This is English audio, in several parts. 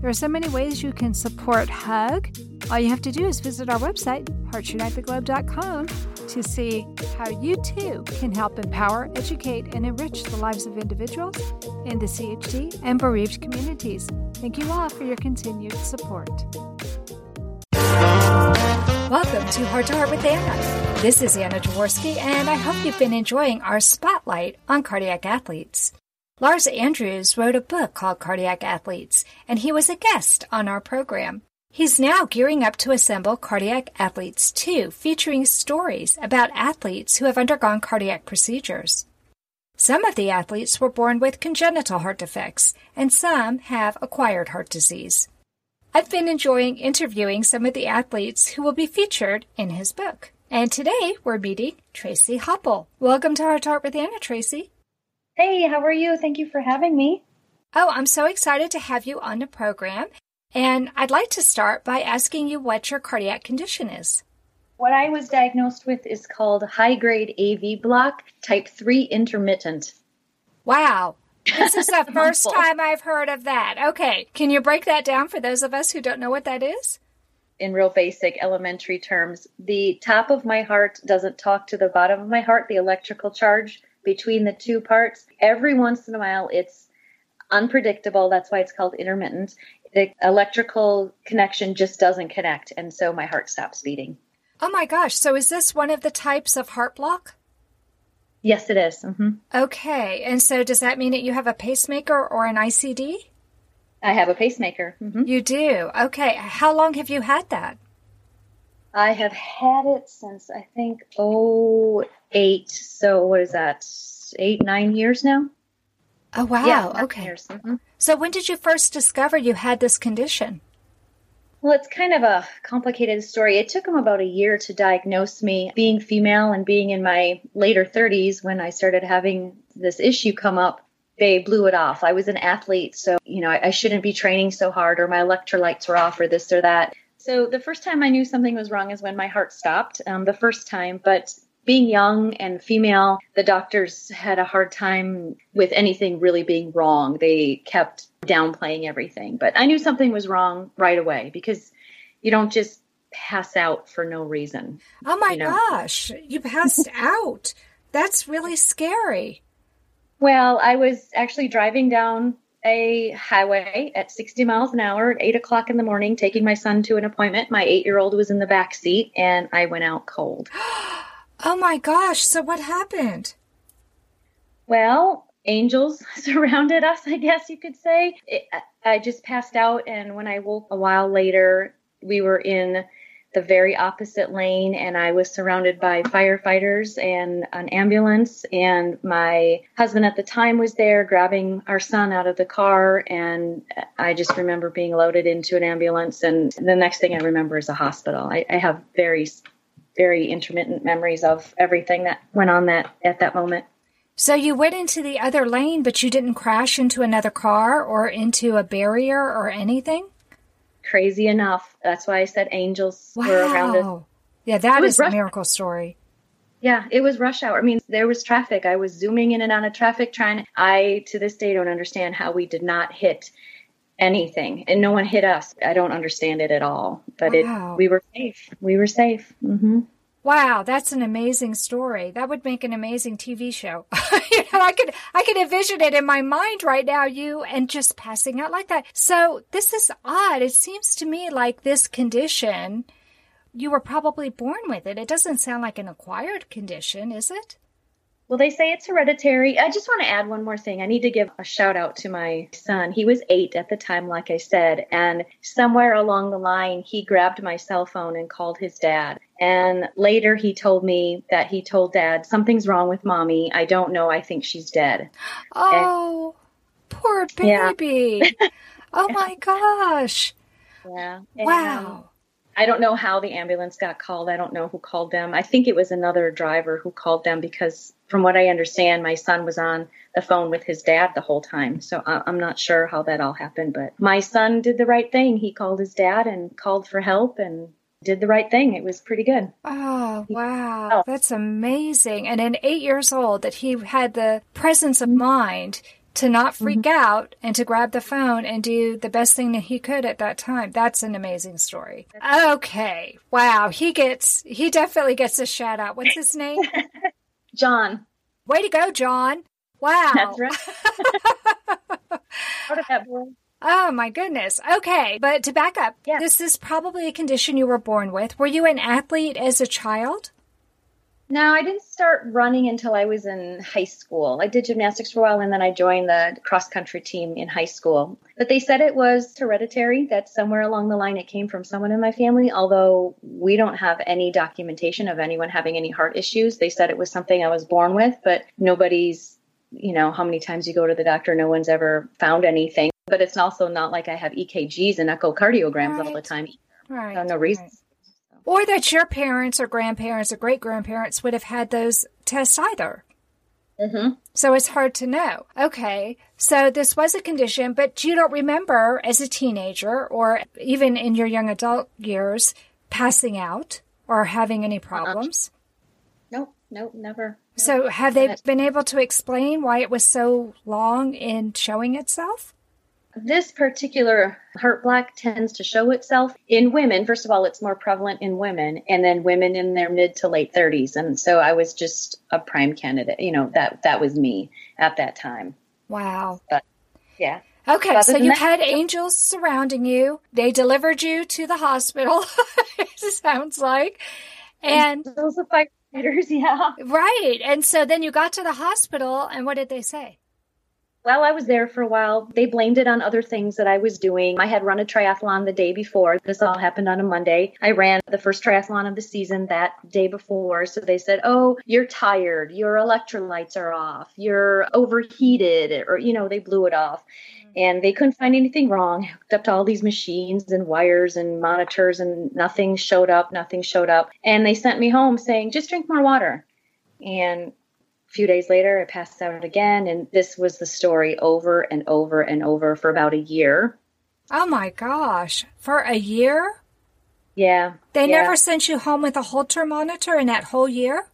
There are so many ways you can support Hug. All you have to do is visit our website, heartsunitetheglobe.com, to see how you too can help empower, educate, and enrich the lives of individuals in the CHD and bereaved communities. Thank you all for your continued support. Welcome to Heart to Heart with Anna. This is Anna Jaworski, and I hope you've been enjoying our spotlight on cardiac athletes. Lars Andrews wrote a book called Cardiac Athletes, and he was a guest on our program. He's now gearing up to assemble Cardiac Athletes 2, featuring stories about athletes who have undergone cardiac procedures. Some of the athletes were born with congenital heart defects, and some have acquired heart disease. I've been enjoying interviewing some of the athletes who will be featured in his book. And today we're meeting Tracie Happel. Welcome to Heart Heart with Anna, Tracie. Hey, how are you? Thank you for having me. Oh, I'm so excited to have you on the program. And I'd like to start by asking you what your cardiac condition is. What I was diagnosed with is called high grade AV block, type 3 intermittent. Wow. This is the first time I've heard of that. Okay. Can you break that down for those of us who don't know what that is? In real basic elementary terms, the top of my heart doesn't talk to the bottom of my heart, the electrical charge between the two parts. Every once in a while, it's unpredictable. That's why it's called intermittent. The electrical connection just doesn't connect, and so my heart stops beating. Oh my gosh. So is this one of the types of heart block? Yes, it is. Mm-hmm. Okay. And so does that mean that you have a pacemaker or an ICD? I have a pacemaker. Mm-hmm. You do. Okay. How long have you had that? I have had it since I think oh eight. So what is that? Eight nine years now. Oh wow. Yeah, okay. Mm-hmm. So when did you first discover you had this condition? Well, it's kind of a complicated story. It took them about a year to diagnose me. Being female and being in my later 30s when I started having this issue come up, they blew it off. I was an athlete, so, you know, I, I shouldn't be training so hard or my electrolytes were off or this or that. So the first time I knew something was wrong is when my heart stopped, um, the first time. But being young and female, the doctors had a hard time with anything really being wrong. They kept downplaying everything. But I knew something was wrong right away because you don't just pass out for no reason. Oh my you know? gosh, you passed out. That's really scary. Well, I was actually driving down a highway at 60 miles an hour at 8 o'clock in the morning, taking my son to an appointment. My eight year old was in the back seat, and I went out cold. oh my gosh, so what happened? Well, angels surrounded us, I guess you could say. It, I just passed out, and when I woke a while later, we were in the very opposite lane and I was surrounded by firefighters and an ambulance and my husband at the time was there grabbing our son out of the car and I just remember being loaded into an ambulance and the next thing I remember is a hospital. I, I have very very intermittent memories of everything that went on that at that moment. So you went into the other lane but you didn't crash into another car or into a barrier or anything? crazy enough. That's why I said angels wow. were around us. Yeah, that is a miracle story. Yeah, it was rush hour. I mean, there was traffic. I was zooming in and out of traffic trying. I, to this day, don't understand how we did not hit anything and no one hit us. I don't understand it at all. But wow. it, we were safe. We were safe. Mm-hmm. Wow, that's an amazing story. That would make an amazing TV show. you know, I could I could envision it in my mind right now, you and just passing out like that. So this is odd. It seems to me like this condition you were probably born with it. It doesn't sound like an acquired condition, is it? Well, they say it's hereditary. I just want to add one more thing. I need to give a shout out to my son. He was eight at the time, like I said, and somewhere along the line, he grabbed my cell phone and called his dad. And later he told me that he told dad, something's wrong with mommy. I don't know. I think she's dead. Oh, and, poor baby. Yeah. oh my gosh. Yeah. Um, wow. I don't know how the ambulance got called. I don't know who called them. I think it was another driver who called them because, from what I understand, my son was on the phone with his dad the whole time. So I'm not sure how that all happened, but my son did the right thing. He called his dad and called for help and did the right thing. It was pretty good. Oh, wow. That's amazing. And at eight years old, that he had the presence of mind to not freak mm-hmm. out and to grab the phone and do the best thing that he could at that time. That's an amazing story. Okay. Wow. He gets, he definitely gets a shout out. What's his name? John. Way to go, John. Wow. That's right. Part of that boy. Oh my goodness. Okay. But to back up, yeah. this is probably a condition you were born with. Were you an athlete as a child? No, I didn't start running until I was in high school. I did gymnastics for a while and then I joined the cross country team in high school. But they said it was hereditary, that somewhere along the line it came from someone in my family, although we don't have any documentation of anyone having any heart issues. They said it was something I was born with, but nobody's, you know, how many times you go to the doctor, no one's ever found anything. But it's also not like I have EKGs and echocardiograms right. all the time. Right. So no reason. Right or that your parents or grandparents or great grandparents would have had those tests either. Mm-hmm. So it's hard to know. Okay, so this was a condition, but you don't remember as a teenager or even in your young adult years passing out or having any problems? Nope, nope, never. So have they been able to explain why it was so long in showing itself? This particular heart block tends to show itself in women. First of all, it's more prevalent in women, and then women in their mid to late 30s. And so I was just a prime candidate. You know, that that was me at that time. Wow. But yeah. Okay, so you that, had angels surrounding you. They delivered you to the hospital. it sounds like. And those are firefighters, yeah. Right. And so then you got to the hospital and what did they say? While I was there for a while, they blamed it on other things that I was doing. I had run a triathlon the day before. This all happened on a Monday. I ran the first triathlon of the season that day before. So they said, Oh, you're tired. Your electrolytes are off. You're overheated. Or, you know, they blew it off. Mm-hmm. And they couldn't find anything wrong. Hooked up to all these machines and wires and monitors, and nothing showed up. Nothing showed up. And they sent me home saying, Just drink more water. And a few days later, I passed out again, and this was the story over and over and over for about a year. Oh my gosh, for a year? Yeah. They yeah. never sent you home with a Holter monitor in that whole year?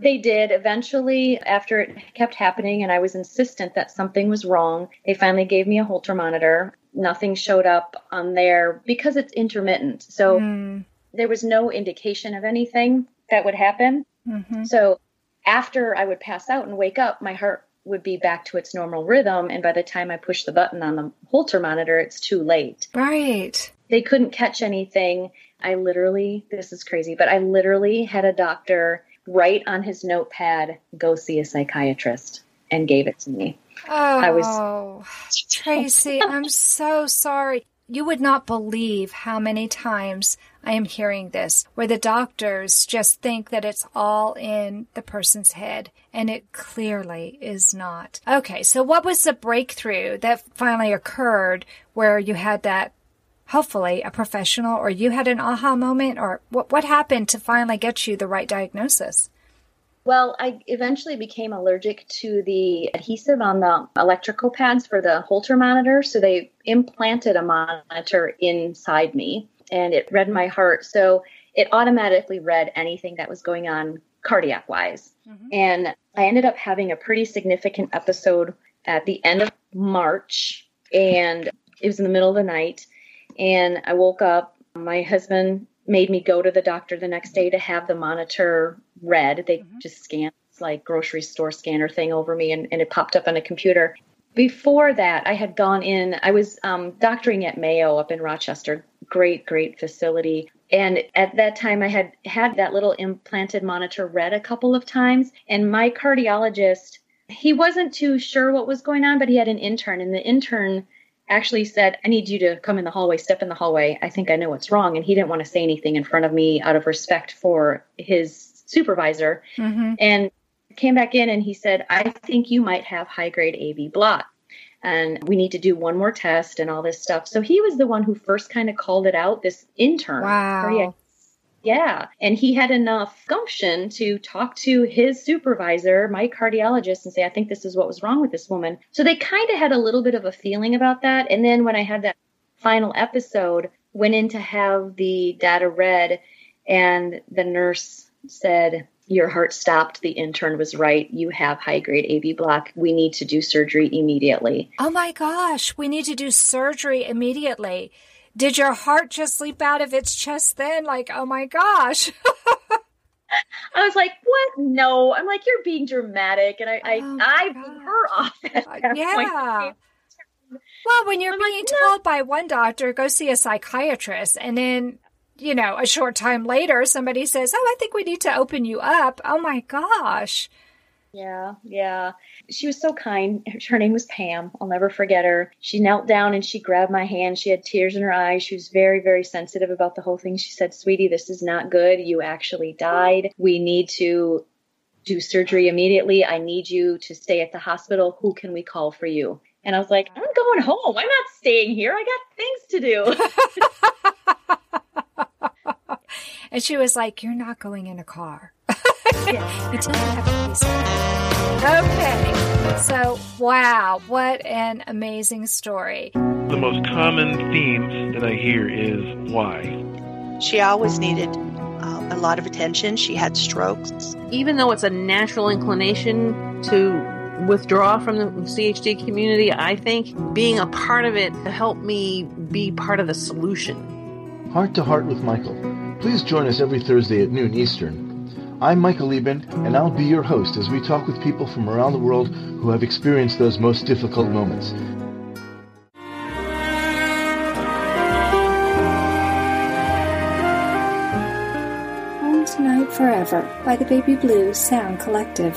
They did. Eventually, after it kept happening and I was insistent that something was wrong, they finally gave me a Holter monitor. Nothing showed up on there because it's intermittent. So mm. there was no indication of anything that would happen. Mm-hmm. So after I would pass out and wake up, my heart would be back to its normal rhythm. And by the time I push the button on the Holter monitor, it's too late. Right. They couldn't catch anything. I literally, this is crazy, but I literally had a doctor write on his notepad, go see a psychiatrist, and gave it to me. Oh, I was Tracie, I'm so sorry. You would not believe how many times I am hearing this, where the doctors just think that it's all in the person's head, and it clearly is not. Okay, so what was the breakthrough that finally occurred where you had that, hopefully, a professional, or you had an aha moment, or what, what happened to finally get you the right diagnosis? Well, I eventually became allergic to the adhesive on the electrical pads for the Holter monitor. So they implanted a monitor inside me and it read my heart. So it automatically read anything that was going on cardiac wise. Mm-hmm. And I ended up having a pretty significant episode at the end of March, and it was in the middle of the night. And I woke up. My husband made me go to the doctor the next day to have the monitor read. They mm-hmm. just scanned like grocery store scanner thing over me and, and it popped up on a computer. Before that, I had gone in, I was um, doctoring at Mayo up in Rochester, great, great facility. And at that time, I had had that little implanted monitor read a couple of times. And my cardiologist, he wasn't too sure what was going on, but he had an intern, and the intern actually said, I need you to come in the hallway, step in the hallway. I think I know what's wrong. And he didn't want to say anything in front of me out of respect for his supervisor. Mm-hmm. And came back in and he said, I think you might have high grade AV block. and we need to do one more test and all this stuff. So he was the one who first kind of called it out, this intern. Wow. Yeah. And he had enough gumption to talk to his supervisor, my cardiologist, and say, I think this is what was wrong with this woman. So they kind of had a little bit of a feeling about that. And then when I had that final episode, went in to have the data read, and the nurse said, Your heart stopped. The intern was right. You have high grade AV block. We need to do surgery immediately. Oh my gosh, we need to do surgery immediately. Did your heart just leap out of its chest then? Like, oh my gosh. I was like, "What? No!" I'm like, "You're being dramatic," and I, I, oh I blew her off. At yeah. Point. Well, when you're I'm being like, told by one doctor, go see a psychiatrist, and then you know, a short time later, somebody says, "Oh, I think we need to open you up." Oh my gosh. Yeah, yeah. She was so kind. Her name was Pam. I'll never forget her. She knelt down and she grabbed my hand. She had tears in her eyes. She was very, very sensitive about the whole thing. She said, Sweetie, this is not good. You actually died. We need to do surgery immediately. I need you to stay at the hospital. Who can we call for you? And I was like, I'm going home. I'm not staying here. I got things to do. and she was like, You're not going in a car. Okay. So, wow, what an amazing story. The most common themes that I hear is why. She always needed uh, a lot of attention. She had strokes. Even though it's a natural inclination to withdraw from the CHD community, I think being a part of it helped me be part of the solution. Heart to Heart with Michael. Please join us every Thursday at noon Eastern I'm Michael Lieben, and I'll be your host as we talk with people from around the world who have experienced those most difficult moments. Home Tonight Forever by the Baby Blue Sound Collective.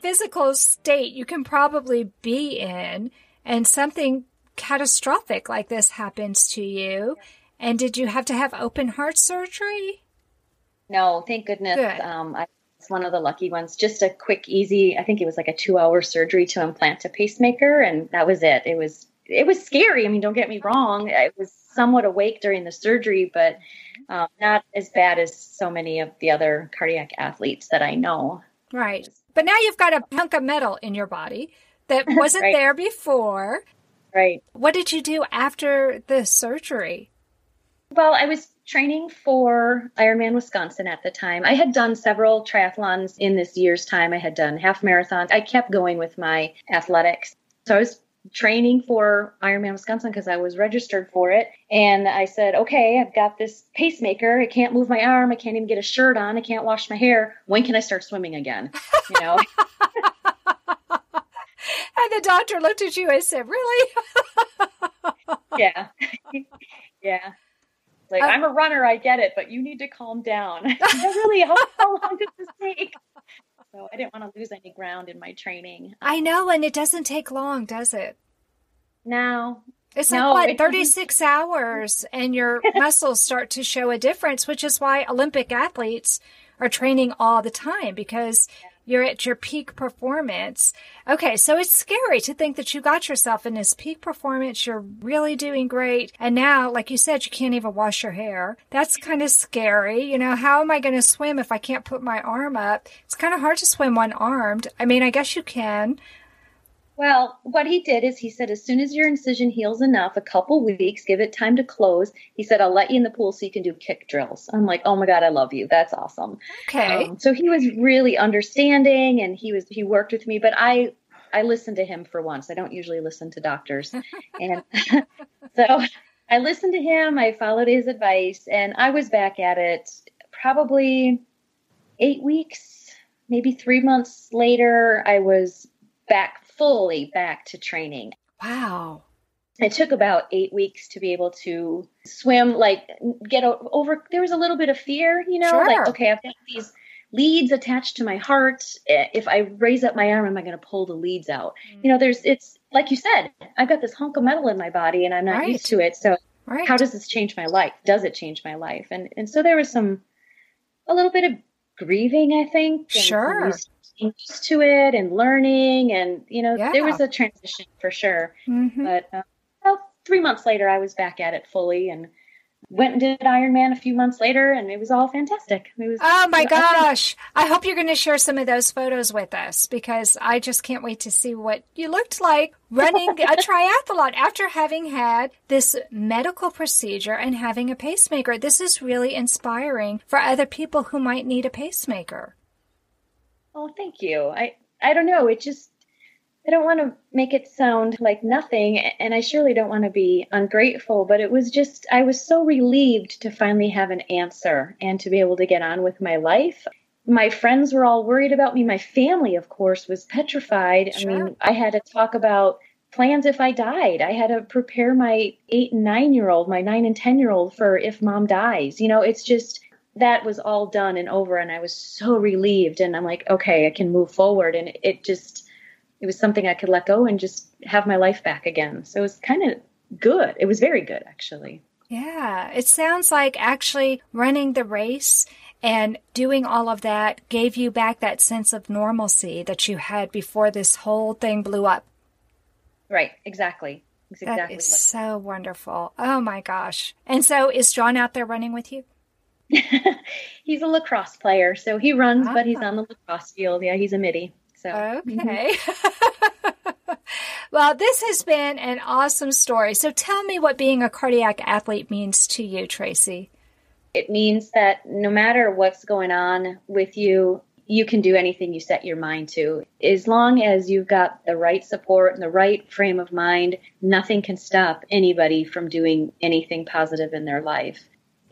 physical state you can probably be in and something catastrophic like this happens to you. And did you have to have open heart surgery? No, thank goodness. Good. Um, I was one of the lucky ones. Just a quick, easy. I think it was like a two-hour surgery to implant a pacemaker, and that was it. It was it was scary. I mean, don't get me wrong. I was somewhat awake during the surgery, but um, not as bad as so many of the other cardiac athletes that I know. Right. But now you've got a hunk of metal in your body that wasn't right. there before. Right. What did you do after the surgery? Well, I was training for Ironman Wisconsin at the time. I had done several triathlons in this year's time. I had done half marathons. I kept going with my athletics. So I was training for Ironman Wisconsin because I was registered for it. And I said, okay, I've got this pacemaker. I can't move my arm. I can't even get a shirt on. I can't wash my hair. When can I start swimming again? You know? and the doctor looked at you and said, really? yeah. yeah. Like, I'm a runner, I get it, but you need to calm down. really, how, how long does this take? So I didn't want to lose any ground in my training. I know, and it doesn't take long, does it? No. It's like what, 36 hours, and your muscles start to show a difference, which is why Olympic athletes are training all the time because you're at your peak performance. Okay, so it's scary to think that you got yourself in this peak performance. You're really doing great. And now, like you said, you can't even wash your hair. That's kind of scary. You know, how am I going to swim if I can't put my arm up? It's kind of hard to swim one armed. I mean, I guess you can. Well, what he did is he said, as soon as your incision heals enough, a couple weeks, give it time to close. He said, I'll let you in the pool so you can do kick drills. I'm like, oh my God, I love you. That's awesome. Okay. Um, so he was really understanding and he was, he worked with me, but I, I listened to him for once. I don't usually listen to doctors. and so I listened to him. I followed his advice and I was back at it probably eight weeks, maybe three months later. I was back fully back to training. Wow. it took about eight weeks to be able to swim, like get over. There was a little bit of fear, you know, Sure. like, okay, I've got these leads attached to my heart. If I raise up my arm, am I going to pull the leads out? Mm. You know, there's, it's like you said, I've got this hunk of metal in my body and I'm not Right. used to it. So Right. how does this change my life? Does it change my life? And and so there was some a little bit of grieving, I think. Sure. Used- Getting used to it and learning, and you know, Yeah. there was a transition for sure. Mhm. But uh, well, three months later, I was back at it fully, and went and did Ironman a few months later, and it was all fantastic. It was. Oh my you know, gosh. I hope you're going to share some of those photos with us because I just can't wait to see what you looked like running a triathlon after having had this medical procedure and having a pacemaker. This is really inspiring for other people who might need a pacemaker. Oh, thank you. I I don't know. It just I don't want to make it sound like nothing, and I surely don't want to be ungrateful. But it was just I was so relieved to finally have an answer and to be able to get on with my life. My friends were all worried about me. My family, of course, was petrified. I mean, I had to talk about plans if I died. I had to prepare my eight and nine year old, my nine and ten year old for if mom dies. You know, it's just that was all done and over and I was so relieved and I'm like, okay, I can move forward and it just it was something I could let go and just have my life back again. So it was kind of good. It was very good actually. Yeah, it sounds like actually running the race and doing all of that gave you back that sense of normalcy that you had before this whole thing blew up. Right, exactly. It's That exactly is so wonderful. Oh my gosh. And so is John out there running with you? He's a lacrosse player, so he runs but he's Ah. on the lacrosse field. Yeah, he's a middie. So. Okay. well, this has been an awesome story. So tell me what being a cardiac athlete means to you, Tracie. It means that no matter what's going on with you, you can do anything you set your mind to. As long as you've got the right support and the right frame of mind, nothing can stop anybody from doing anything positive in their life.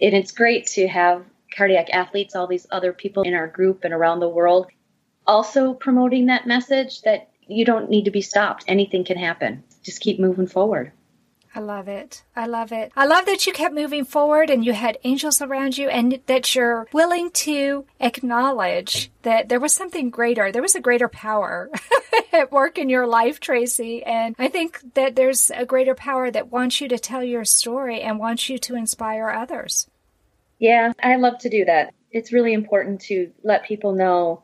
And it's great to have cardiac athletes, all these other people in our group and around the world, also promoting that message that you don't need to be stopped. Anything can happen. Just keep moving forward. I love it. I love it. I love that you kept moving forward and you had angels around you and that you're willing to acknowledge that there was something greater. There was a greater power at work in your life, Tracie. And I think that there's a greater power that wants you to tell your story and wants you to inspire others. Yeah, I love to do that. It's really important to let people know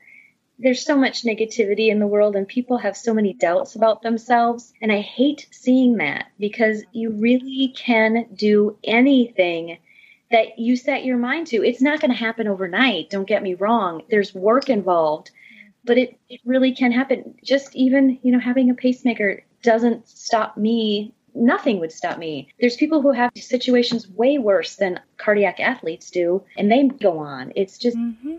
there's so much negativity in the world and people have so many doubts about themselves. And I hate seeing that because you really can do anything that you set your mind to. It's not going to happen overnight. Don't get me wrong. There's work involved, but it, it really can happen. Just even, you know, having a pacemaker doesn't stop me. Nothing would stop me. There's people who have situations way worse than cardiac athletes do, and they go on. It's just Mm-hmm.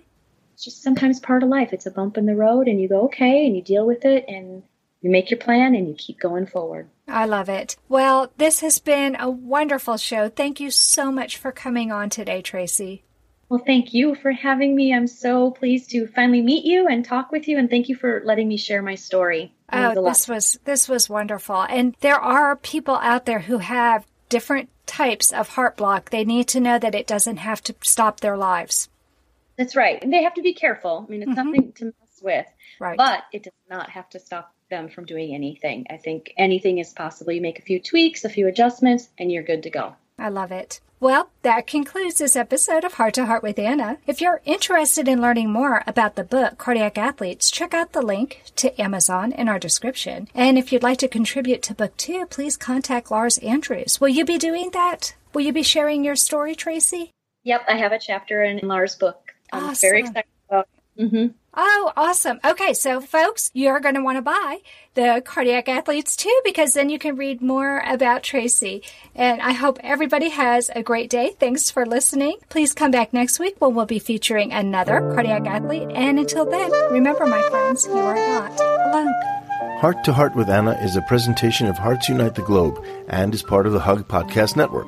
it's just sometimes part of life. It's a bump in the road, and you go okay, and you deal with it, and you make your plan, and you keep going forward. I love it. Well, this has been a wonderful show. Thank you so much for coming on today, Tracie. Well, thank you for having me. I'm so pleased to finally meet you and talk with you, and thank you for letting me share my story. It means a Oh, this was this was wonderful. And there are people out there who have different types of heart block. They need to know that it doesn't have to stop their lives. That's right. And they have to be careful. I mean, it's Mhm. nothing to mess with, Right. but it does not have to stop them from doing anything. I think anything is possible. You make a few tweaks, a few adjustments, and you're good to go. I love it. Well, that concludes this episode of Heart to Heart with Anna. If you're interested in learning more about the book Cardiac Athletes, check out the link to Amazon in our description. And if you'd like to contribute to book two, please contact Lars Andrews. Will you be doing that? Will you be sharing your story, Tracie? Yep, I have a chapter in Lars' book. I'm Awesome. very excited about. hmm Oh, awesome. Okay, so folks, you're going to want to buy the Cardiac Athletes too, because then you can read more about Tracie. And I hope everybody has a great day. Thanks for listening. Please come back next week when we'll be featuring another cardiac athlete. And until then, remember, my friends, you are not alone. Heart to Heart with Anna is a presentation of Hearts Unite the Globe and is part of the Hug Podcast Network.